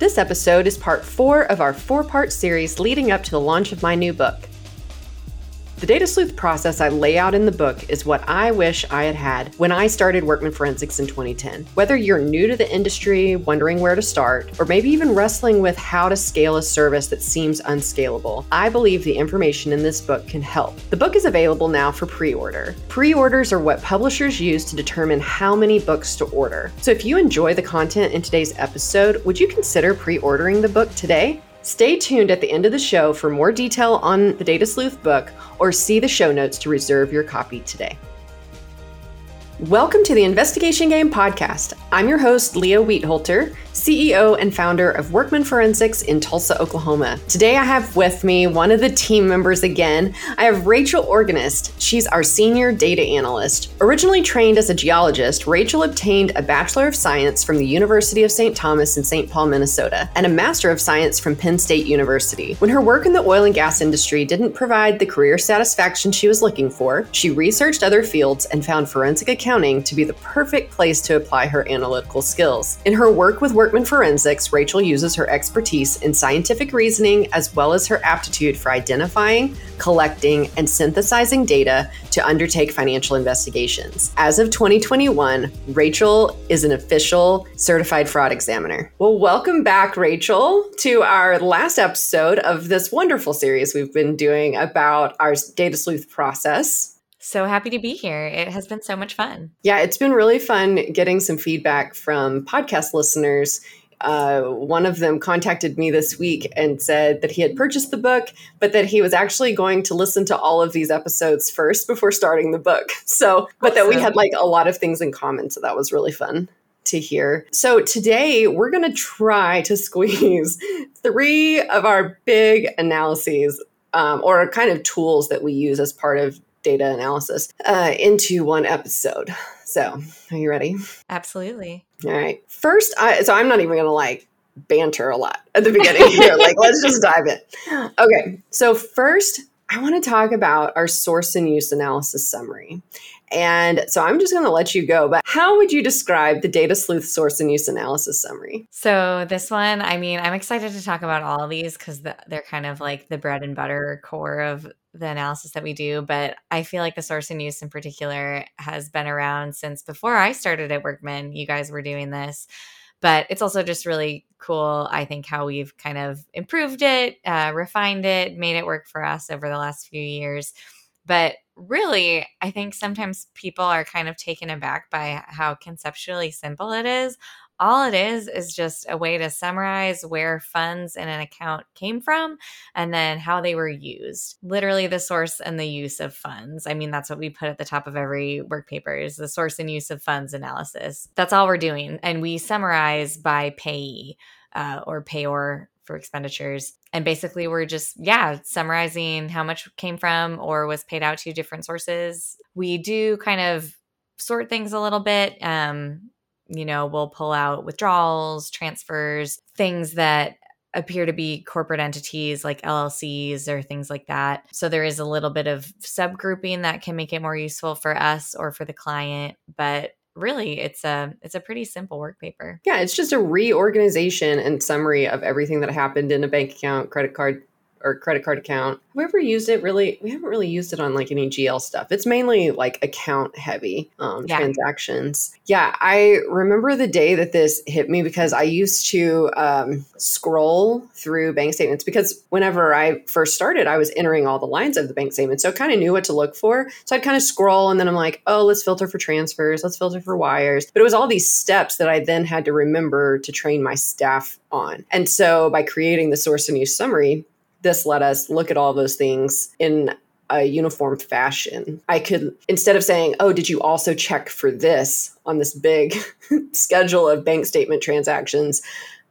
This episode is part four of our four part series leading up to the launch of my new book. The data sleuth process I lay out in the book is what I wish I had had when I started Workman Forensics in 2010. Whether you're new to the industry, wondering where to start, or maybe even wrestling with how to scale a service that seems unscalable, I believe the information in this book can help. The book is available now for pre order. Pre orders are what publishers use to determine how many books to order. So if you enjoy the content in today's episode, would you consider pre ordering the book today? Stay tuned at the end of the show for more detail on the Data Sleuth book or see the show notes to reserve your copy today. Welcome to the Investigation Game Podcast. I'm your host, Leah Wietholter, CEO and founder of Workman Forensics in Tulsa, Oklahoma. Today I have with me one of the team members again. I have Rachel Organist. She's our senior data analyst. Originally trained as a geologist, Rachel obtained a Bachelor of Science from the University of St. Thomas in St. Paul, Minnesota, and a Master of Science from Penn State University. When her work in the oil and gas industry didn't provide the career satisfaction she was looking for, she researched other fields and found forensic accounting to be the perfect place to apply her analytical skills. In her work with Workman Forensics, Rachel uses her expertise in scientific reasoning as well as her aptitude for identifying, collecting, and synthesizing data to undertake financial investigations. As of 2021, Rachel is an official certified fraud examiner. Well, welcome back, Rachel, to our last episode of this wonderful series we've been doing about our data sleuth process. So happy to be here. It has been so much fun. Yeah, it's been really fun getting some feedback from podcast listeners. Uh, one of them contacted me this week and said that he had purchased the book, but that he was actually going to listen to all of these episodes first before starting the book. So, but awesome. that we had like a lot of things in common. So that was really fun to hear. So today we're going to try to squeeze three of our big analyses um, or kind of tools that we use as part of data analysis uh, into one episode. So, are you ready? Absolutely. All right. First, I, so I'm not even going to like banter a lot at the beginning here. like, let's just dive in. Okay. So, first, I want to talk about our source and use analysis summary. And so I'm just going to let you go. But how would you describe the data sleuth source and use analysis summary? So, this one, I mean, I'm excited to talk about all of these because the, they're kind of like the bread and butter core of the analysis that we do. But I feel like the source and use in particular has been around since before I started at Workman. You guys were doing this. But it's also just really cool, I think, how we've kind of improved it, uh, refined it, made it work for us over the last few years. But really, I think sometimes people are kind of taken aback by how conceptually simple it is. All it is is just a way to summarize where funds in an account came from and then how they were used. Literally, the source and the use of funds. I mean, that's what we put at the top of every work paper is the source and use of funds analysis. That's all we're doing. And we summarize by payee uh, or payor for expenditures. And basically, we're just, yeah, summarizing how much came from or was paid out to different sources. We do kind of sort things a little bit. Um, you know, we'll pull out withdrawals, transfers, things that appear to be corporate entities like LLCs or things like that. So there is a little bit of subgrouping that can make it more useful for us or for the client, but really it's a it's a pretty simple work paper. Yeah, it's just a reorganization and summary of everything that happened in a bank account, credit card or credit card account. Have we ever used it really? We haven't really used it on like any GL stuff. It's mainly like account heavy um, yeah. transactions. Yeah, I remember the day that this hit me because I used to um, scroll through bank statements because whenever I first started, I was entering all the lines of the bank statement. So I kind of knew what to look for. So I'd kind of scroll and then I'm like, oh, let's filter for transfers, let's filter for wires. But it was all these steps that I then had to remember to train my staff on. And so by creating the source and use summary, this let us look at all those things in a uniform fashion. I could, instead of saying, oh, did you also check for this on this big schedule of bank statement transactions?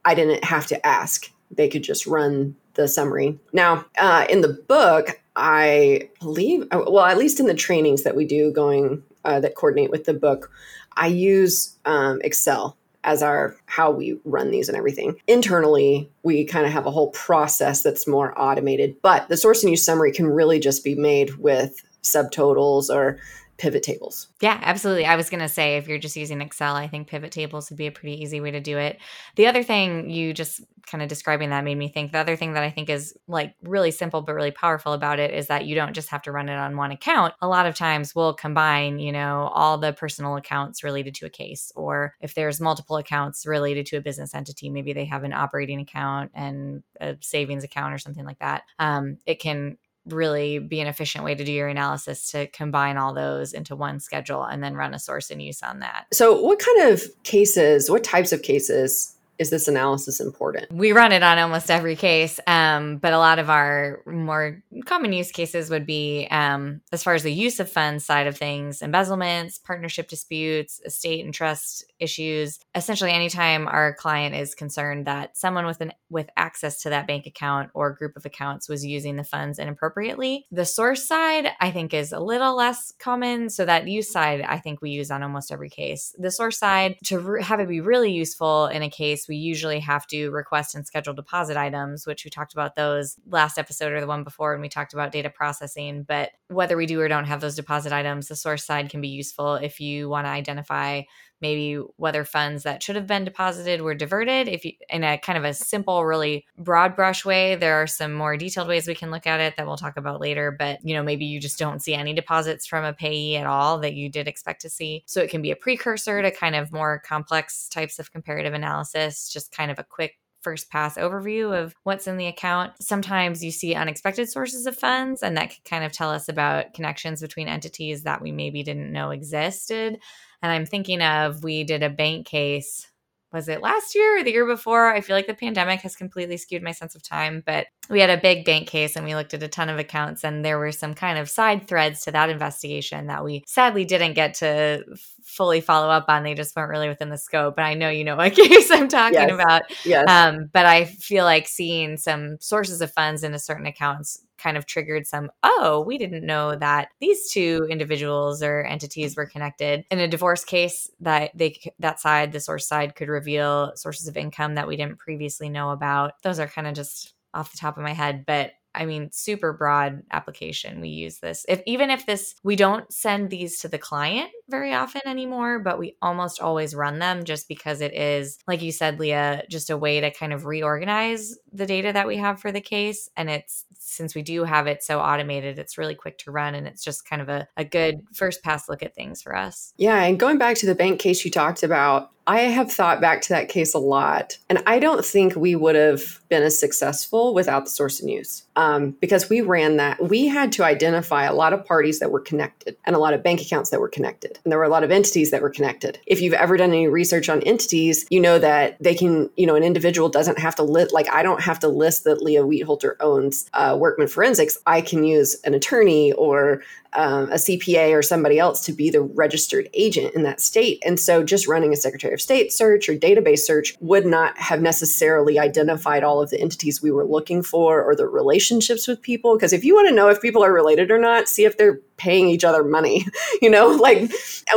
I didn't have to ask. They could just run the summary. Now, uh, in the book, I believe, uh, well, at least in the trainings that we do going uh, that coordinate with the book, I use um, Excel as our how we run these and everything. Internally, we kind of have a whole process that's more automated, but the source and use summary can really just be made with subtotals or pivot tables. Yeah, absolutely. I was going to say if you're just using Excel, I think pivot tables would be a pretty easy way to do it. The other thing you just kind of describing that made me think the other thing that I think is like really simple but really powerful about it is that you don't just have to run it on one account. A lot of times we'll combine, you know, all the personal accounts related to a case or if there's multiple accounts related to a business entity, maybe they have an operating account and a savings account or something like that. Um, it can really be an efficient way to do your analysis to combine all those into one schedule and then run a source and use on that. So, what kind of cases, what types of cases is this analysis important? We run it on almost every case, um, but a lot of our more common use cases would be um, as far as the use of funds side of things, embezzlements, partnership disputes, estate and trust issues. Essentially, anytime our client is concerned that someone with an with access to that bank account or group of accounts was using the funds inappropriately, the source side I think is a little less common. So that use side I think we use on almost every case. The source side to re- have it be really useful in a case we usually have to request and schedule deposit items, which we talked about those last episode or the one before when we talked about data processing. But whether we do or don't have those deposit items, the source side can be useful if you want to identify maybe whether funds that should have been deposited were diverted if you in a kind of a simple really broad brush way there are some more detailed ways we can look at it that we'll talk about later but you know maybe you just don't see any deposits from a payee at all that you did expect to see so it can be a precursor to kind of more complex types of comparative analysis just kind of a quick first pass overview of what's in the account. Sometimes you see unexpected sources of funds, and that can kind of tell us about connections between entities that we maybe didn't know existed. And I'm thinking of we did a bank case. Was it last year or the year before? I feel like the pandemic has completely skewed my sense of time, but we had a big bank case and we looked at a ton of accounts, and there were some kind of side threads to that investigation that we sadly didn't get to fully follow up on. They just weren't really within the scope. And I know you know what case I'm talking yes. about. Yes. Um, but I feel like seeing some sources of funds into certain accounts kind of triggered some, oh, we didn't know that these two individuals or entities were connected. In a divorce case, that they that side, the source side could reveal sources of income that we didn't previously know about. Those are kind of just off the top of my head, but I mean, super broad application. We use this. If even if this, we don't send these to the client very often anymore, but we almost always run them just because it is, like you said, Leah, just a way to kind of reorganize the data that we have for the case. And it's since we do have it so automated, it's really quick to run and it's just kind of a, a good first pass look at things for us. Yeah. And going back to the bank case you talked about, I have thought back to that case a lot, and I don't think we would have been as successful without the source and use um, because we ran that. We had to identify a lot of parties that were connected and a lot of bank accounts that were connected, and there were a lot of entities that were connected. If you've ever done any research on entities, you know that they can, you know, an individual doesn't have to list, like I don't have to list that Leah Wietholter owns uh, Workman Forensics. I can use an attorney or um, a CPA or somebody else to be the registered agent in that state. And so just running a Secretary of State search or database search would not have necessarily identified all of the entities we were looking for or the relationships with people. Because if you want to know if people are related or not, see if they're paying each other money. You know, like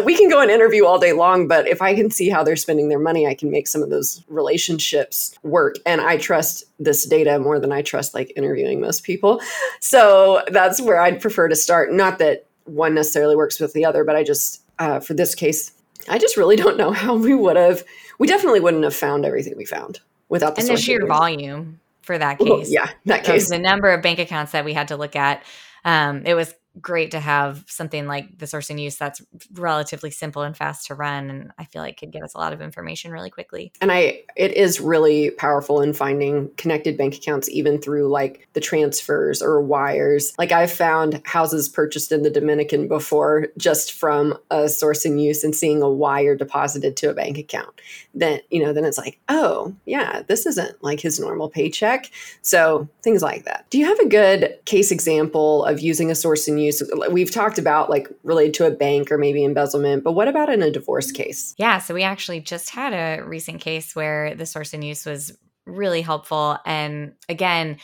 we can go and interview all day long, but if I can see how they're spending their money, I can make some of those relationships work. And I trust this data more than I trust like interviewing most people. So that's where I'd prefer to start. Not that one necessarily works with the other, but I just, uh, for this case, I just really don't know how we would have, we definitely wouldn't have found everything we found without the and the sheer volume for that case. yeah, that case. The number of bank accounts that we had to look at. Um, it was great to have something like the source and use that's relatively simple and fast to run and i feel like could get us a lot of information really quickly. And i it is really powerful in finding connected bank accounts even through like the transfers or wires. Like i've found houses purchased in the dominican before just from a source and use and seeing a wire deposited to a bank account. Then you know then it's like oh yeah this isn't like his normal paycheck. So things like that. Do you have a good case example of using a source and use use we've talked about like related to a bank or maybe embezzlement but what about in a divorce case? Yeah so we actually just had a recent case where the source and use was really helpful and again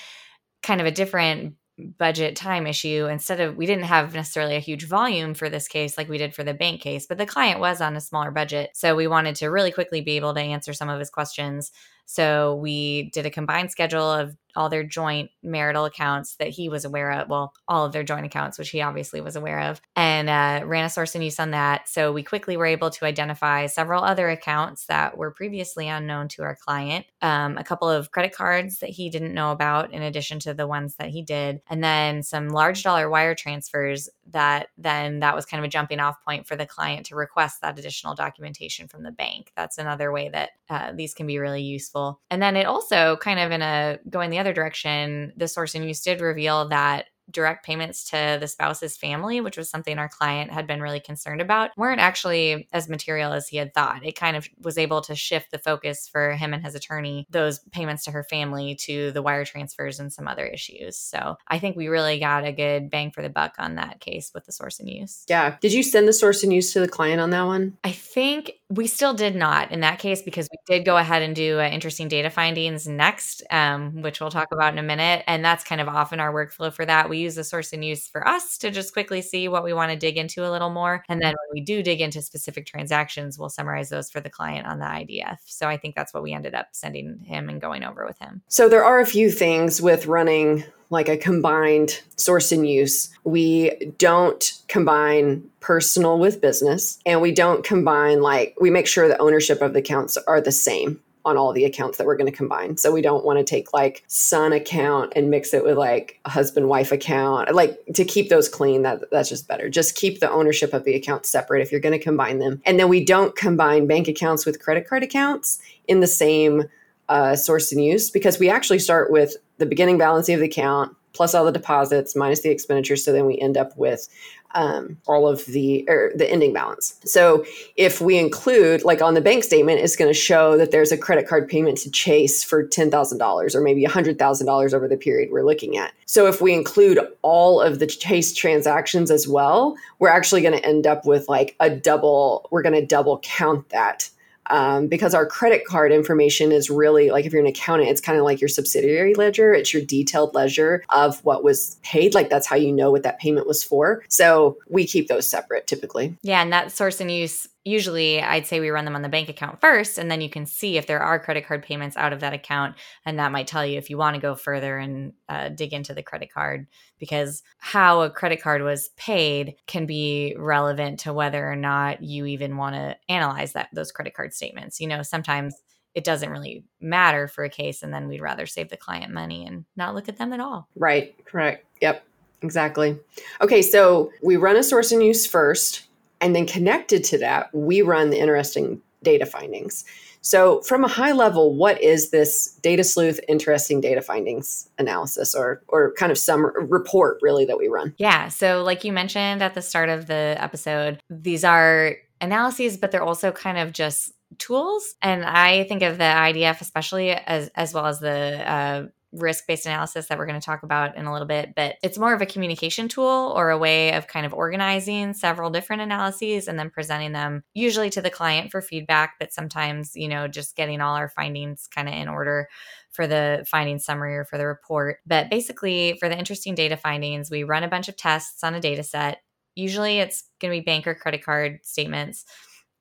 kind of a different budget time issue. Instead of we didn't have necessarily a huge volume for this case like we did for the bank case but the client was on a smaller budget. So we wanted to really quickly be able to answer some of his questions. So we did a combined schedule of all their joint marital accounts that he was aware of. Well, all of their joint accounts, which he obviously was aware of, and uh, ran a source and use on that. So we quickly were able to identify several other accounts that were previously unknown to our client, um, a couple of credit cards that he didn't know about, in addition to the ones that he did, and then some large dollar wire transfers that then that was kind of a jumping off point for the client to request that additional documentation from the bank. That's another way that uh, these can be really useful. And then it also kind of in a going the other direction, the source and use did reveal that direct payments to the spouse's family, which was something our client had been really concerned about, weren't actually as material as he had thought. It kind of was able to shift the focus for him and his attorney, those payments to her family, to the wire transfers and some other issues. So I think we really got a good bang for the buck on that case with the source and use. Yeah. Did you send the source and use to the client on that one? I think we still did not in that case because we did go ahead and do uh, interesting data findings next, um, which we'll talk about in a minute. And that's kind of often our workflow for that. We use the source and use for us to just quickly see what we want to dig into a little more. And then when we do dig into specific transactions, we'll summarize those for the client on the IDF. So I think that's what we ended up sending him and going over with him. So there are a few things with running like a combined source and use. We don't combine personal with business and we don't combine like we make sure the ownership of the accounts are the same on all the accounts that we're going to combine. So we don't want to take like son account and mix it with like husband wife account. Like to keep those clean, that that's just better. Just keep the ownership of the accounts separate if you're going to combine them. And then we don't combine bank accounts with credit card accounts in the same uh, source and use because we actually start with the beginning balance of the account plus all the deposits minus the expenditures. So then we end up with um, all of the or the ending balance. So if we include, like on the bank statement, it's going to show that there's a credit card payment to Chase for ten thousand dollars or maybe hundred thousand dollars over the period we're looking at. So if we include all of the Chase transactions as well, we're actually going to end up with like a double. We're going to double count that um, because our credit card information is really like if you're an accountant, it's kind of like your subsidiary ledger. It's your detailed ledger of what was paid. Like that's how you know what that payment was for. So we keep those separate typically. Yeah, and that source and use usually I'd say we run them on the bank account first, and then you can see if there are credit card payments out of that account. And that might tell you if you want to go further and uh, dig into the credit card, because how a credit card was paid can be relevant to whether or not you even want to analyze that those credit card statements. You know, sometimes it doesn't really matter for a case, and then we'd rather save the client money and not look at them at all. Right, correct. Yep, exactly. Okay, so we run a source and use first and then connected to that, we run the interesting data findings. So, from a high level, what is this data sleuth interesting data findings analysis or or kind of some report really that we run? Yeah, so like you mentioned at the start of the episode, these are analyses but they're also kind of just tools and I think of the IDF especially as as well as the uh, risk based analysis that we're going to talk about in a little bit, but it's more of a communication tool or a way of kind of organizing several different analyses and then presenting them usually to the client for feedback, but sometimes, you know, just getting all our findings kind of in order for the finding summary or for the report. But basically, for the interesting data findings, we run a bunch of tests on a data set. Usually it's going to be bank or credit card statements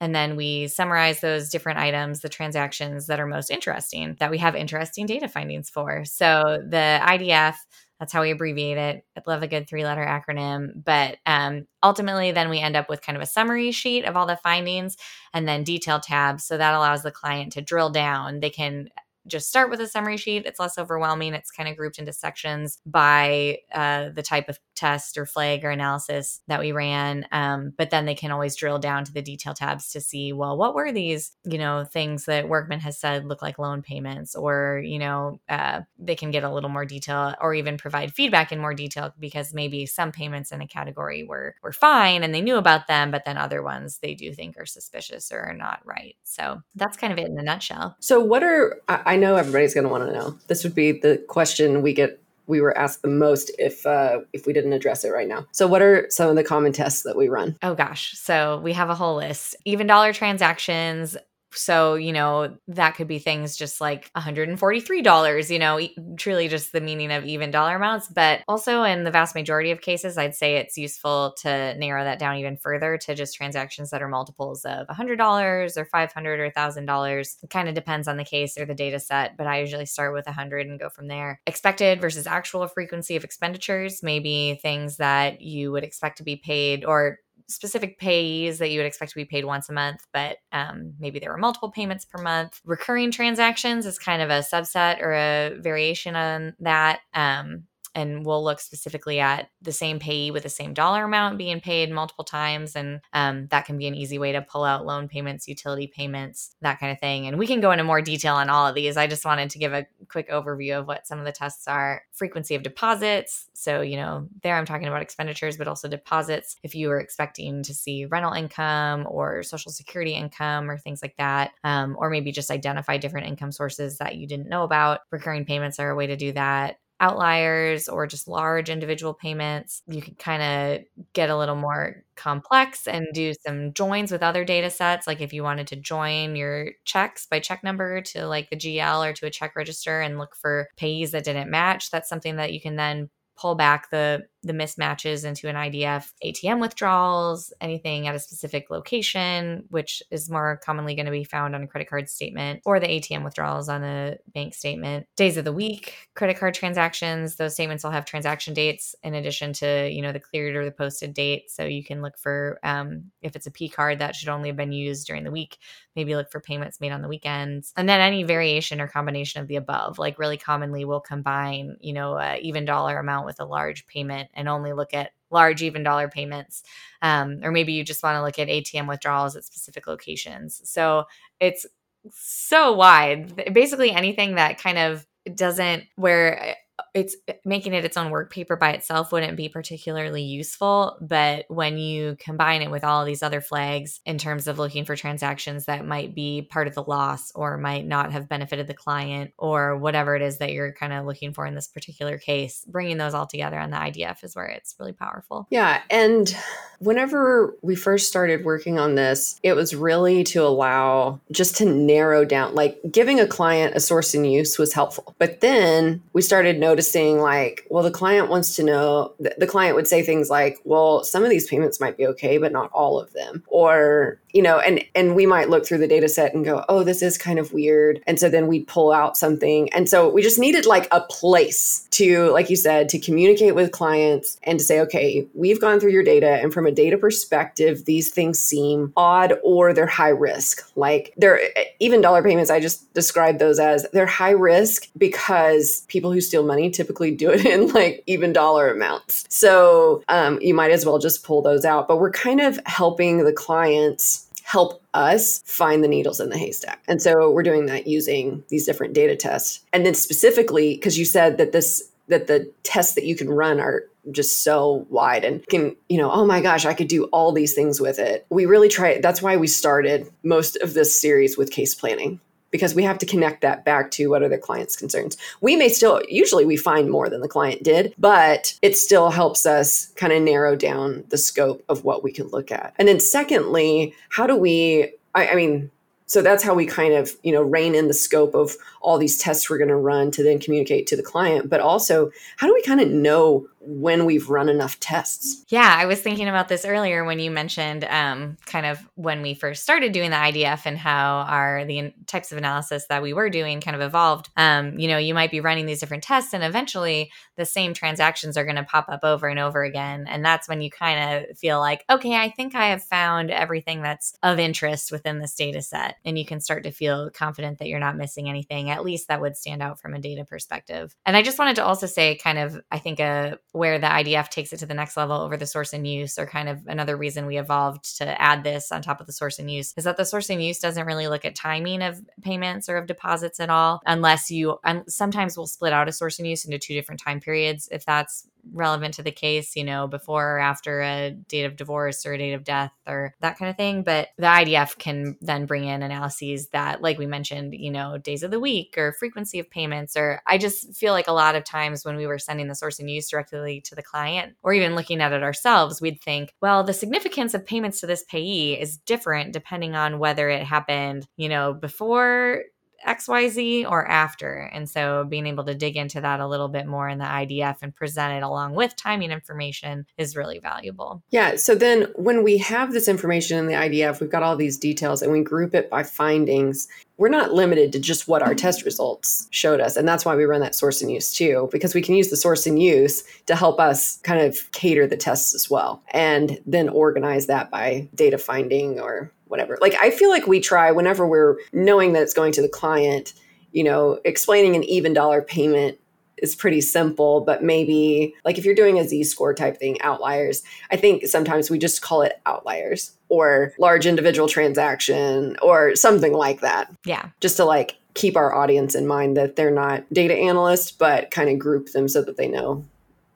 and then we summarize those different items, the transactions that are most interesting, that we have interesting data findings for. So the IDF, that's how we abbreviate it. I love a good three letter acronym. But um, ultimately, then we end up with kind of a summary sheet of all the findings and then detail tabs. So that allows the client to drill down. They can just start with a summary sheet. It's less overwhelming. It's kind of grouped into sections by uh, the type of test or flag or analysis that we ran. Um, but then they can always drill down to the detail tabs to see, well, what were these, you know, things that Workman has said look like loan payments, or, you know, uh, they can get a little more detail or even provide feedback in more detail because maybe some payments in a category were, were fine and they knew about them, but then other ones they do think are suspicious or are not right. So that's kind of it in a nutshell. So, what are, I know everybody's going to want to know. This would be the question we get we were asked the most if uh, if we didn't address it right now. So, what are some of the common tests that we run? Oh gosh, so we have a whole list: even dollar transactions, so, you know, that could be things just like $143, you know, truly just the meaning of even dollar amounts. But also, in the vast majority of cases, I'd say it's useful to narrow that down even further to just transactions that are multiples of $100 or $500 or $1,000. It kind of depends on the case or the data set, but I usually start with 100 and go from there. Expected versus actual frequency of expenditures, maybe things that you would expect to be paid or specific payees that you would expect to be paid once a month, but um, maybe there were multiple payments per month. Recurring transactions is kind of a subset or a variation on that. Um, and we'll look specifically at the same payee with the same dollar amount being paid multiple times and um, that can be an easy way to pull out loan payments utility payments that kind of thing and we can go into more detail on all of these. I just wanted to give a quick overview of what some of the tests are. Frequency of deposits so you know there i'm talking about expenditures but also deposits. If you were expecting to see rental income or social security income or things like that um, or maybe just identify different income sources that you didn't know about recurring payments are a way to do that outliers or just large individual payments. You can kind of get a little more complex and do some joins with other data sets. Like if you wanted to join your checks by check number to like the GL or to a check register and look for payees that didn't match, that's something that you can then pull back the the mismatches into an IDF, ATM withdrawals, anything at a specific location, which is more commonly going to be found on a credit card statement, or the ATM withdrawals on a bank statement. Days of the week, credit card transactions, those statements will have transaction dates in addition to, you know, the cleared or the posted date. So you can look for um, if it's a P card that should only have been used during the week, maybe look for payments made on the weekends. And then any variation or combination of the above, like really commonly we'll combine, you know, a even dollar amount with a large payment and only look at large even dollar payments. Um, or maybe you just want to look at ATM withdrawals at specific locations. So it's so wide. Basically, anything that kind of doesn't where it's eh, making it its own work paper by itself wouldn't be particularly useful but when you combine it with all these other flags in terms of looking for transactions that might be part of the loss or might not have benefited the client or whatever it is that you're kind of looking for in this particular case bringing those all together on the idf is where it's really powerful. Yeah and whenever we first started working on this it was really to allow just to narrow down like giving a client a source and use was helpful but then we started noticing like, well, the client wants to know, the client would say things like, well, some of these payments might be okay, but not all of them. Or, you know, and and we might look through the data set and go, oh, this is kind of weird. And so then we'd pull out something. And so we just needed like a place to, like you said, to communicate with clients and to say, okay, we've gone through your data. And from a data perspective, these things seem odd or they're high risk. Like they're even dollar payments, I just described those as they're high risk because people who steal money typically do it in like even dollar amounts. So um, you might as well just pull those out. But we're kind of helping the clients help us find the needles in the haystack. And so we're doing that using these different data tests. And then specifically, because you said that this that the tests that you can run are just so wide and can you know oh my gosh i could do all these things with it we really try that's why we started most of this series with case planning because we have to connect that back to what are the client's concerns. We may still, usually we find more than the client did, but it still helps us kind of narrow down the scope of what we can look at. And then, secondly, how do we, I, I mean, so that's how we kind of you know rein in the scope of all these tests we're going to run to then communicate to the client but also how do we kind of know when we've run enough tests. Yeah, I was thinking about this earlier when you mentioned um, kind of when we first started doing the IDF and how our the types of analysis that we were doing kind of evolved. Um, you know, you might be running these different tests, and eventually the same transactions are going to pop up over and over again, and that's when you kind of feel like, okay, I think I have found everything that's of interest within this data set, and you can start to feel confident that you're not missing anything. At least that would stand out from a data perspective. And I just wanted to also say, kind of, I think a where the IDF takes it to the next level over the source and use, or kind of another reason we evolved to add this on top of the source and use, is that the source and use doesn't really look at timing of payments or of deposits at all, unless you, sometimes we'll split out a source and use into two different time periods if that's relevant to the case, you know, before or after a date of divorce or a date of death or that kind of thing. But the IDF can then bring in analyses that, like we mentioned, you know, days of the week or frequency of payments. Or I just feel like a lot of times when we were sending the source and use directly to the client or even looking at it ourselves, we'd think, well, the significance of payments to this payee is different depending on whether it happened, you know, before XYZ or after. And so being able to dig into that a little bit more in the IDF and present it along with timing information is really valuable. Yeah. So then when we have this information in the IDF, we've got all these details and we group it by findings. We're not limited to just what our test results showed us. And that's why we run that source and use too, because we can use the source and use to help us kind of cater the tests as well and then organize that by data finding or whatever. Like I feel like we try whenever we're knowing that it's going to the client, you know, explaining an even dollar payment is pretty simple, but maybe like if you're doing a Z score type thing, outliers, I think sometimes we just call it outliers or large individual transaction or something like that. Yeah. Just to like keep our audience in mind that they're not data analysts, but kind of group them so that they know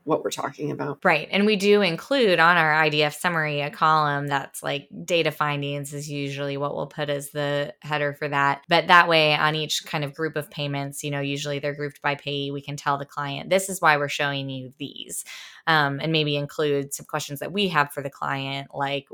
what we're talking about. Right. And we do include on our IDF summary a column that's like data findings is usually what we'll put as the header for that. But that way, on each kind of group of payments, you know, usually they're grouped by payee, we can tell the client, this is why we're showing you these. Um, and maybe include some questions that we have for the client, like,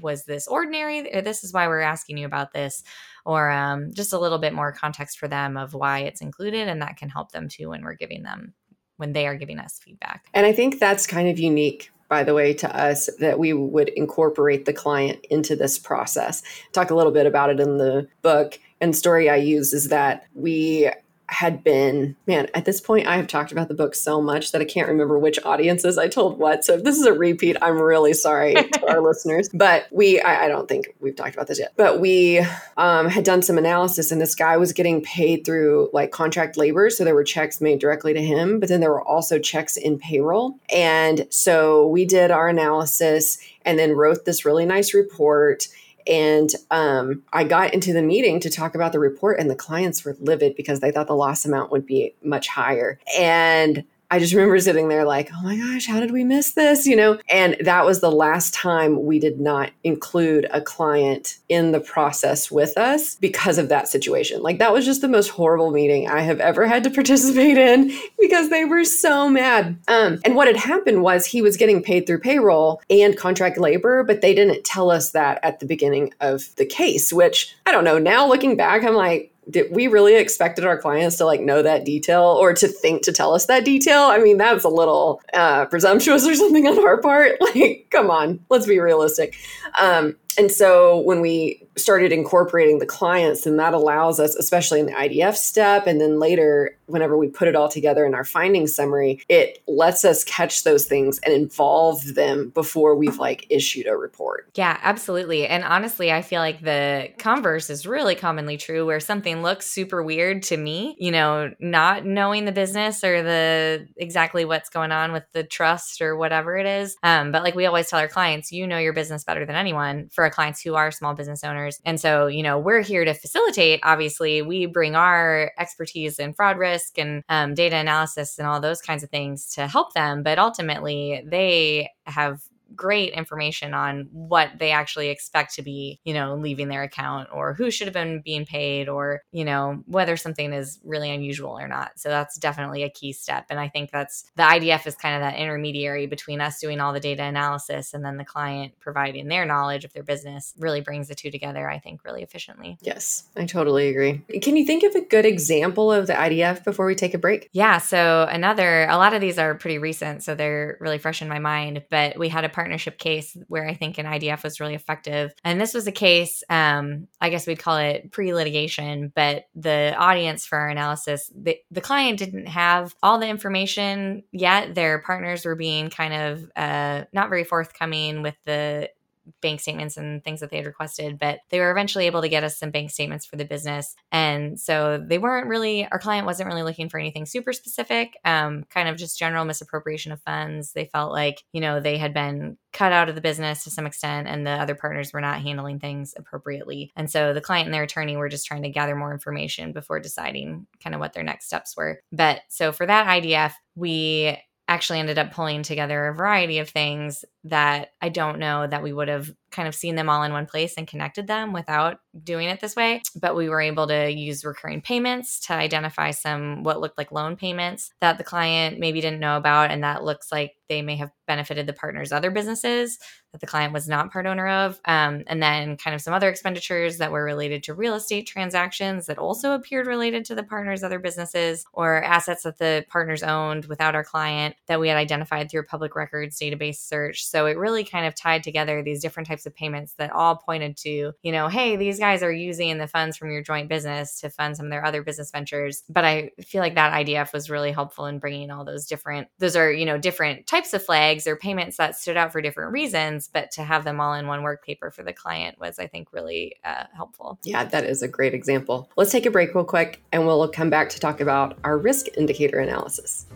was this ordinary or this is why we're asking you about this or um, just a little bit more context for them of why it's included and that can help them too when we're giving them when they are giving us feedback. And I think that's kind of unique by the way, to us that we would incorporate the client into this process. Talk a little bit about it in the book. And story I use is that we had been man at this point i have talked about the book so much that i can't remember which audiences i told what. So if this is a repeat i'm really sorry to our listeners. But we I, I, don't think we've talked about this yet. But we um, had done some analysis and this guy was getting paid through like contract labor. So there were checks made directly to him but then there were also checks in payroll. And so we did our analysis and then wrote this really nice report and um, I got into the meeting to talk about the report, and the clients were livid because they thought the loss amount would be much higher. And I just remember sitting there like, oh my gosh, how did we miss this? You know, and that was the last time we did not include a client in the process with us because of that situation. Like, that was just the most horrible meeting I have ever had to participate in because they were so mad. Um, and what had happened was he was getting paid through payroll and contract labor, but they didn't tell us that at the beginning of the case, which I don't know. Now looking back, I'm like, did we really expected our clients to like know that detail or to think to tell us that detail? I mean, that's a little uh, presumptuous or something on our part. Like, come on, let's be realistic. Um, and so when we started incorporating the clients, then that allows us, especially in the IDF step, and then later, whenever we put it all together in our findings summary, it lets us catch those things and involve them before we've like issued a report. Yeah, absolutely. And honestly, I feel like the converse is really commonly true where something looks super weird to me, you know, not knowing the business or the exactly what's going on with the trust or whatever it is. Um, but like we always tell our clients, you know your business better than anyone for clients who are small business owners. And so, you know, we're here to facilitate. Obviously, we bring our expertise in fraud risk and um, data analysis and all those kinds of things to help them. But ultimately, they have great information on what they actually expect to be, you know, leaving their account or who should have been being paid or, you know, whether something is really unusual or not. So that's definitely a key step. And I think that's the IDF is kind of that intermediary between us doing all the data analysis and then the client providing their knowledge of their business really brings the two together, I think, really efficiently. Yes, I totally agree. Can you think of a good example of the IDF before we take a break? Yeah. So another, a lot of these are pretty recent, so they're really fresh in my mind, but we had a partnership case where I think an IDF was really effective. And this was a case, um, I guess we'd call it pre litigation, but the audience for our analysis, the, the client didn't have all the information yet. Their partners were being kind of uh, not very forthcoming with the bank statements and things that they had requested, but they were eventually able to get us some bank statements for the business. And so they weren't really, our client wasn't really looking for anything super specific, um, kind of just general misappropriation of funds. They felt like, you know, they had been cut out of the business to some extent and the other partners were not handling things appropriately. And so the client and their attorney were just trying to gather more information before deciding kind of what their next steps were. But so for that IDF, we actually ended up pulling together a variety of things that I don't know that we would have kind of seen them all in one place and connected them without doing it this way. But we were able to use recurring payments to identify some what looked like loan payments that the client maybe didn't know about. And that looks like they may have benefited the partner's other businesses that the client was not part owner of. Um, and then kind of some other expenditures that were related to real estate transactions that also appeared related to the partner's other businesses or assets that the partners owned without our client that we had identified through a public records database search. So it really kind of tied together these different types of payments that all pointed to, you know, hey, these guys are using the funds from your joint business to fund some of their other business ventures. But I feel like that IDF was really helpful in bringing all those different, those are, you know, different types of flags or payments that stood out for different reasons, but to have them all in one work paper for the client was, I think, really uh, helpful. Yeah, that is a great example. Let's take a break real quick and we'll come back to talk about our risk indicator analysis.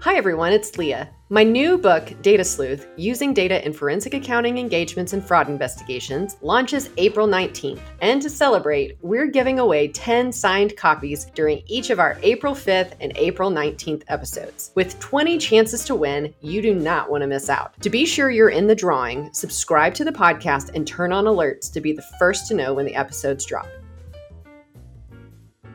Hi, everyone, it's Leah. My new book, Data Sleuth Using Data in Forensic Accounting Engagements and Fraud Investigations, launches April 19th. And to celebrate, we're giving away 10 signed copies during each of our April 5th and April 19th episodes. With 20 chances to win, you do not want to miss out. To be sure you're in the drawing, subscribe to the podcast and turn on alerts to be the first to know when the episodes drop.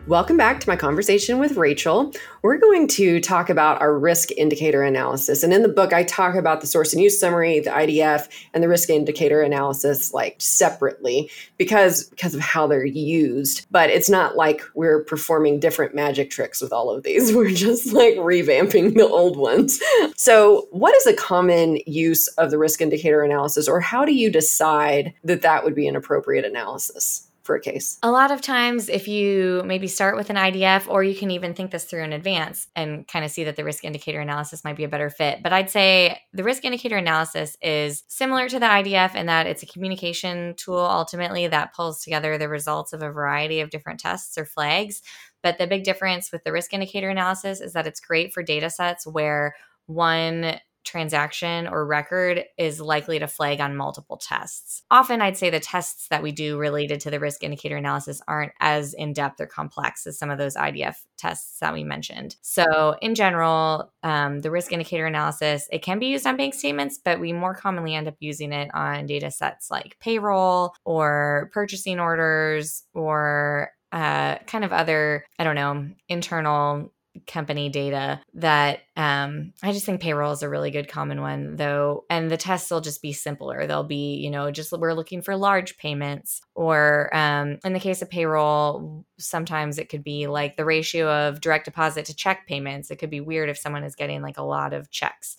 Welcome back to my conversation with Rachel. We're going to talk about our risk indicator analysis. And in the book, I talk about the source and use summary, the IDF, and the risk indicator analysis like separately because because of how they're used. But it's not like we're performing different magic tricks with all of these. We're just like revamping the old ones. So, what is a common use of the risk indicator analysis, or how do you decide that that would be an appropriate analysis? For a case? A lot of times, if you maybe start with an IDF, or you can even think this through in advance and kind of see that the risk indicator analysis might be a better fit. But I'd say the risk indicator analysis is similar to the IDF in that it's a communication tool ultimately that pulls together the results of a variety of different tests or flags. But the big difference with the risk indicator analysis is that it's great for data sets where one transaction or record is likely to flag on multiple tests. Often, I'd say the tests that we do related to the risk indicator analysis aren't as in depth or complex as some of those IDF tests that we mentioned. So, in general, um, the risk indicator analysis it can be used on bank statements, but we more commonly end up using it on data sets like payroll or purchasing orders or uh, kind of other, I don't know, internal company data that um, I just think payroll is a really good common one, though. And the tests will just be simpler. They'll be, you know, just we're looking for large payments, or um, in the case of payroll, sometimes it could be like the ratio of direct deposit to check payments. It could be weird if someone is getting like a lot of checks,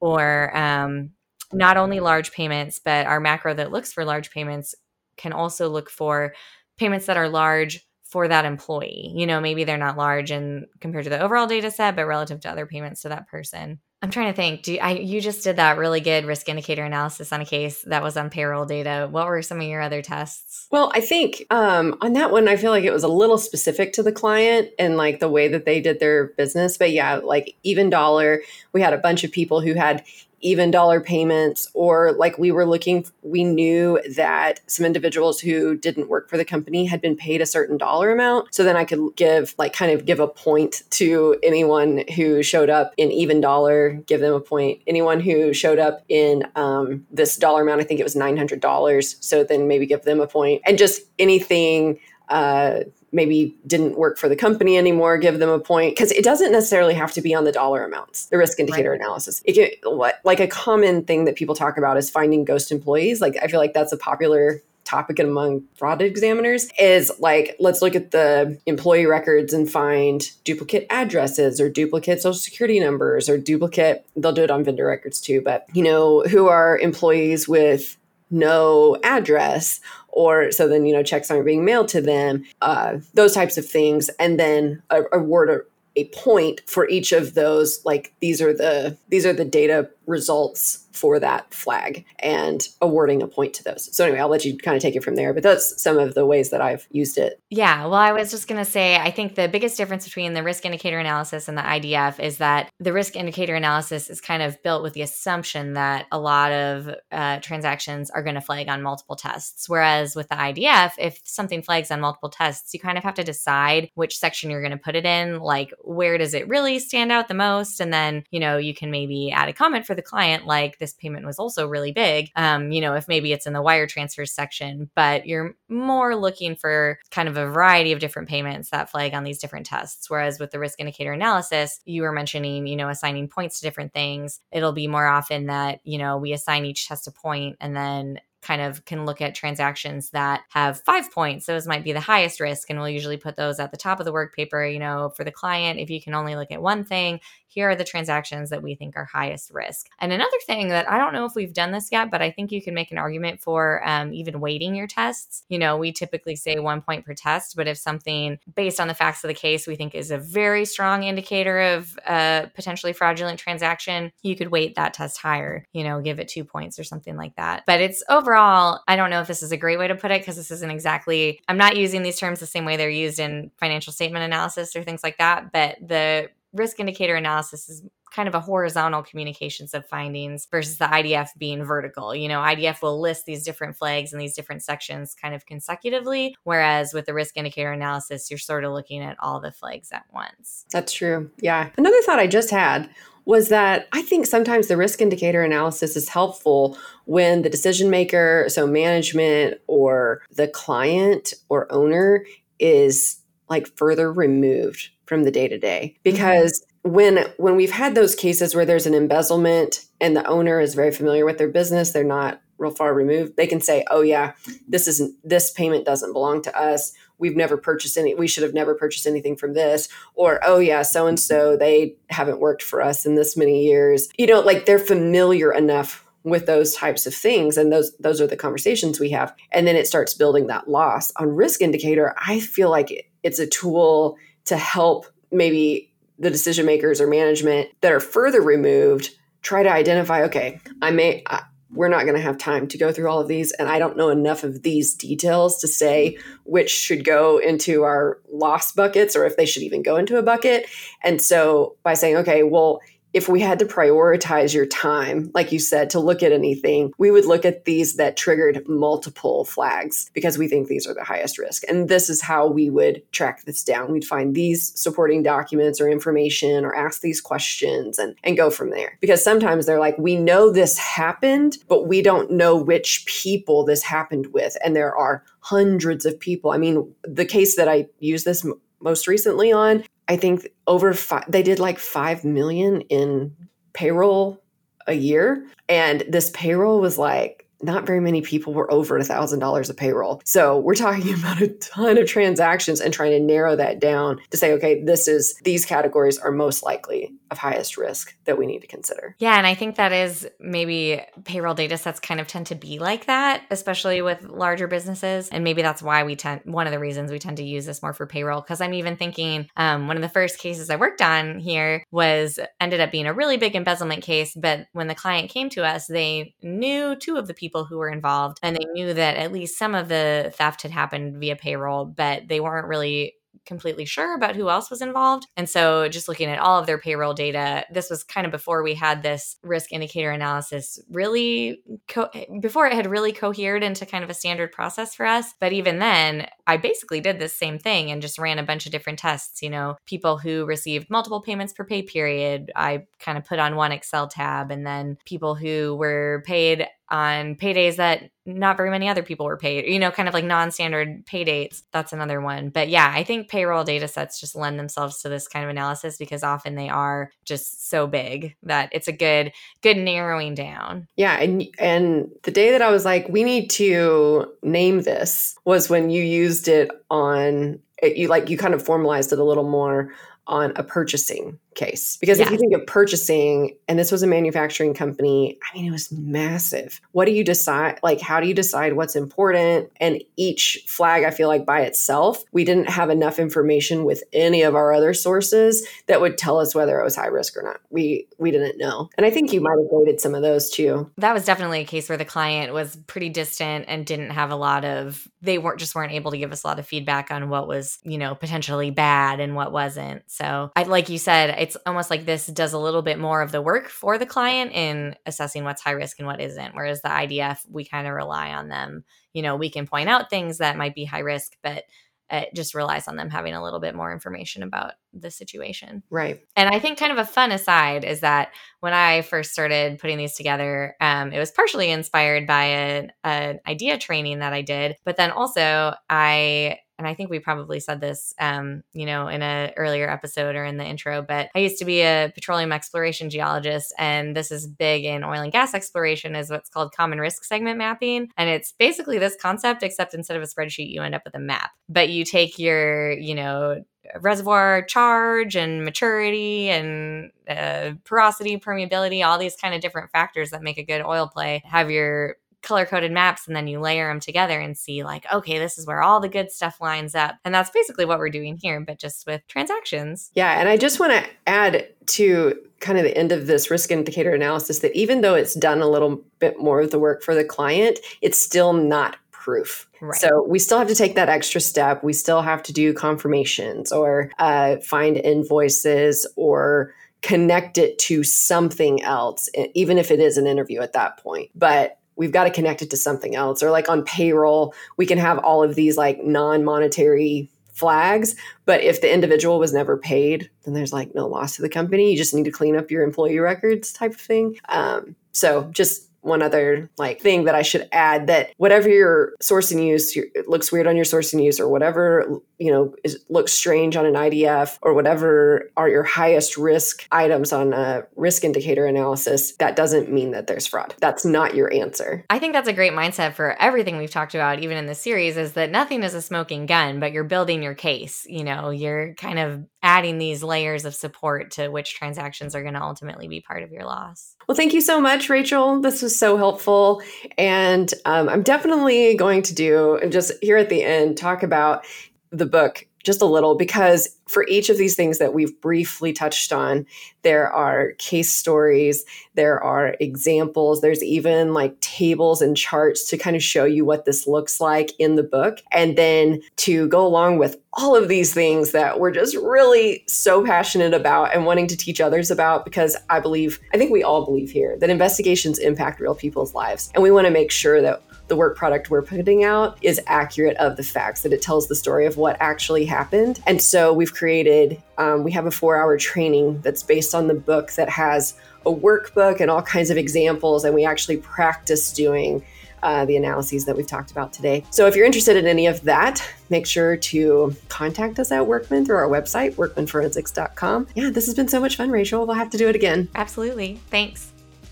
or um, not only large payments, but our macro that looks for large payments can also look for payments that are large for that employee. You know, maybe they're not large and compared to the overall data set, but relative to other payments to that person. I'm trying to think. Do you, I you just did that really good risk indicator analysis on a case that was on payroll data? What were some of your other tests? Well, I think um, on that one, I feel like it was a little specific to the client and like the way that they did their business. But yeah, like even dollar, we had a bunch of people who had even dollar payments or like we were looking we knew that some individuals who didn't work for the company had been paid a certain dollar amount. So then i could give like kind of give a point to anyone who showed up in even dollar give them a point. Anyone who showed up in um, this dollar amount i think it was $900 so then maybe give them a point. And just anything uh, maybe didn't work for the company anymore, give them a point because it doesn't necessarily have to be on the dollar amounts. The risk indicator right. analysis. It can, like a common thing that people talk about is finding ghost employees. Like I feel like that's a popular topic among fraud examiners is like let's look at the employee records and find duplicate addresses or duplicate social security numbers or duplicate they'll do it on vendor records too but you know who are employees with no address or so then you know checks aren't being mailed to them uh, those types of things. And then award a, a point for each of those like these are the these are the data results for that flag and awarding a point to those. So, anyway, I'll let you kind of take it from there, but that's some of the ways that I've used it. Yeah. Well, I was just going to say, I think the biggest difference between the risk indicator analysis and the IDF is that the risk indicator analysis is kind of built with the assumption that a lot of uh, transactions are going to flag on multiple tests. Whereas with the IDF, if something flags on multiple tests, you kind of have to decide which section you're going to put it in. Like, where does it really stand out the most? And then, you know, you can maybe add a comment for the client, like, this payment was also really big. Um, you know, if maybe it's in the wire transfers section, but you're more looking for kind of a variety of different payments that flag on these different tests. Whereas with the risk indicator analysis, you were mentioning, you know, assigning points to different things. It'll be more often that, you know, we assign each test a point and then kind of can look at transactions that have five points. Those might be the highest risk, and we'll usually put those at the top of the work paper. You know, for the client, if you can only look at one thing, here are the transactions that we think are highest risk. And another thing that I don't know if we've done this yet, but I think you can make an argument for um, even weighting your tests. You know, we typically say one point per test, but if something based on the facts of the case we think is a very strong indicator of a potentially fraudulent transaction, you could weight that test higher, you know, give it two points or something like that. But it's overall, I don't know if this is a great way to put it because this isn't exactly, I'm not using these terms the same way they're used in financial statement analysis or things like that, but the risk indicator analysis is kind of a horizontal communications of findings versus the IDF being vertical. You know, IDF will list these different flags and these different sections kind of consecutively, whereas with the risk indicator analysis, you're sort of looking at all the flags at once. That's true. Yeah. Another thought I just had was that I think sometimes the risk indicator analysis is helpful when the decision maker, so management or the client or owner, is like further removed from the day to day because mm-hmm. when when we've had those cases where there's an embezzlement and the owner is very familiar with their business they're not real far removed they can say oh yeah this isn't this payment doesn't belong to us. We've never purchased any we should have never purchased anything from this. Or oh yeah so and so they haven't worked for us in this many years. You know like they're familiar enough with those types of things and those those are the conversations we have. And then it starts building that loss. On risk indicator i feel like it's a tool to help maybe the decision makers or management that are further removed try to identify okay i may I, we're not going to have time to go through all of these and i don't know enough of these details to say which should go into our loss buckets or if they should even go into a bucket. And so by saying okay well if we had to prioritize your time, like you said, to look at anything, we would look at these that triggered multiple flags because we think these are the highest risk. And this is how we would track this down. We'd find these supporting documents or information or ask these questions and, and go from there. Because sometimes they're like, we know this happened, but we don't know which people this happened with. And there are hundreds of people. I mean, the case that I use this most recently on I think over five, they did like 5 million in payroll a year. And this payroll was like not very many people were over a thousand dollars of payroll. So we're talking about a ton of transactions and trying to narrow that down to say, okay, this is these categories are most likely of highest risk that we need to consider. Yeah, and I think that is maybe payroll data sets kind of tend to be like that, especially with larger businesses. And maybe that's why we tend one of the reasons we tend to use this more for payroll. Cause I'm even thinking um, one of the first cases I worked on here was ended up being a really big embezzlement case. But when the client came to us, they knew two of the people who were involved and they knew that at least some of the theft had happened via payroll, but they weren't really completely sure about who else was involved. And so just looking at all of their payroll data, this was kind of before we had this risk indicator analysis really, co- eh, before it had really cohered into kind of a standard process for us. But even then, I basically did this same thing and just ran a bunch of different tests. You know, people who received multiple payments per pay period, I kind of put on one Excel tab, and then people who were paid on paydays that not very many other people were paid, you know, kind of like non standard pay dates. That's another one. But yeah, I think payroll data sets just lend themselves to this kind of analysis because often they are just so big that it's a good, good narrowing down. Yeah. And, and the day that I was like, we need to name this was when you used it on it, you like you kind of formalized it a little more on a purchasing case. Because yeah. if you think of purchasing, and this was a manufacturing company, I mean, it was massive. What do you decide? Like, how do you decide what's important? And each flag, I feel like by itself, we didn't have enough information with any of our other sources that would tell us whether it was high risk or not. We we didn't know. And I think you might have rated some of those too. That was definitely a case where the client was pretty distant and didn't have a lot of they weren't just weren't able to give us a lot of feedback on what was, you know, potentially bad and what wasn't. So I like you said, it's almost like this does a little bit more of the work for the client in assessing what's high risk and what isn't. Whereas the IDF, we kind of rely on them. You know, we can point out things that might be high risk, but it just relies on them having a little bit more information about the situation. Right. And I think kind of a fun aside is that when I first started putting these together, um, it was partially inspired by an, an idea training that I did, but then also I and I think we probably said this, um, you know, in an earlier episode or in the intro, but I used to be a petroleum exploration geologist, and this is big in oil and gas exploration, is what's called common risk segment mapping, and it's basically this concept, except instead of a spreadsheet, you end up with a map, but you take your, you know, reservoir charge and maturity and uh, porosity, permeability, all these kind of different factors that make a good oil play. Have your color coded maps and then you layer them together and see like okay this is where all the good stuff lines up and that's basically what we're doing here but just with transactions yeah and i just want to add to kind of the end of this risk indicator analysis that even though it's done a little bit more of the work for the client it's still not proof Right. So we still have to take that extra step. We still have to do confirmations or uh, find invoices or connect it to something else, even if it is an interview at that point. But we've got to connect it to something else or like on payroll we can have all of these like non-monetary flags but if the individual was never paid then there's like no loss to the company. You just need to clean up your employee records type of thing. Um, so just one other like thing that I should add that whatever your source and use your, it looks weird on your source and use or whatever you know is, looks strange on an IDF or whatever are your highest risk items on a risk indicator analysis that doesn't mean that there's fraud. That's not your answer. I think that's a great mindset for everything we've talked about even in this series is that nothing is a smoking gun but you're building your case you know you're kind of adding these layers of support to which transactions are going to ultimately be part of your loss well thank you so much Rachel this was so helpful. And um, I'm definitely going to do, just here at the end, talk about the book just a little because for each of these things that we've briefly touched on, there are case stories, there are examples, there's even like tables and charts to kind of show you what this looks like in the book. And then to go along with all of these things that we're just really so passionate about and wanting to teach others about because I believe, I think we all believe here that investigations impact real people's lives. And we want to make sure that the work product we're putting out is accurate of the facts, that it tells the story of what actually happened. And so we've created, um, we have a four hour training that's based on the book that has a workbook and all kinds of examples. And we actually practice doing uh, the analyses that we've talked about today. So if you're interested in any of that, make sure to contact us at Workman through our website, workmanforensics.com. Yeah, this has been so much fun, Rachel. We'll have to do it again. Absolutely. Thanks.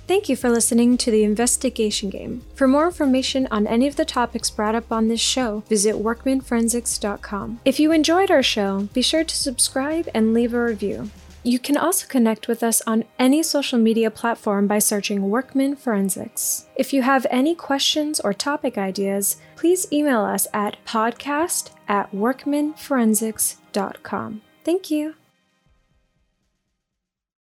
Thank you for listening to the Investigation Game. For more information on any of the topics brought up on this show, visit workmanforensics.com. If you enjoyed our show, be sure to subscribe and leave a review. You can also connect with us on any social media platform by searching Workman Forensics. If you have any questions or topic ideas, please email us at podcast at workmanforensics.com. Thank you.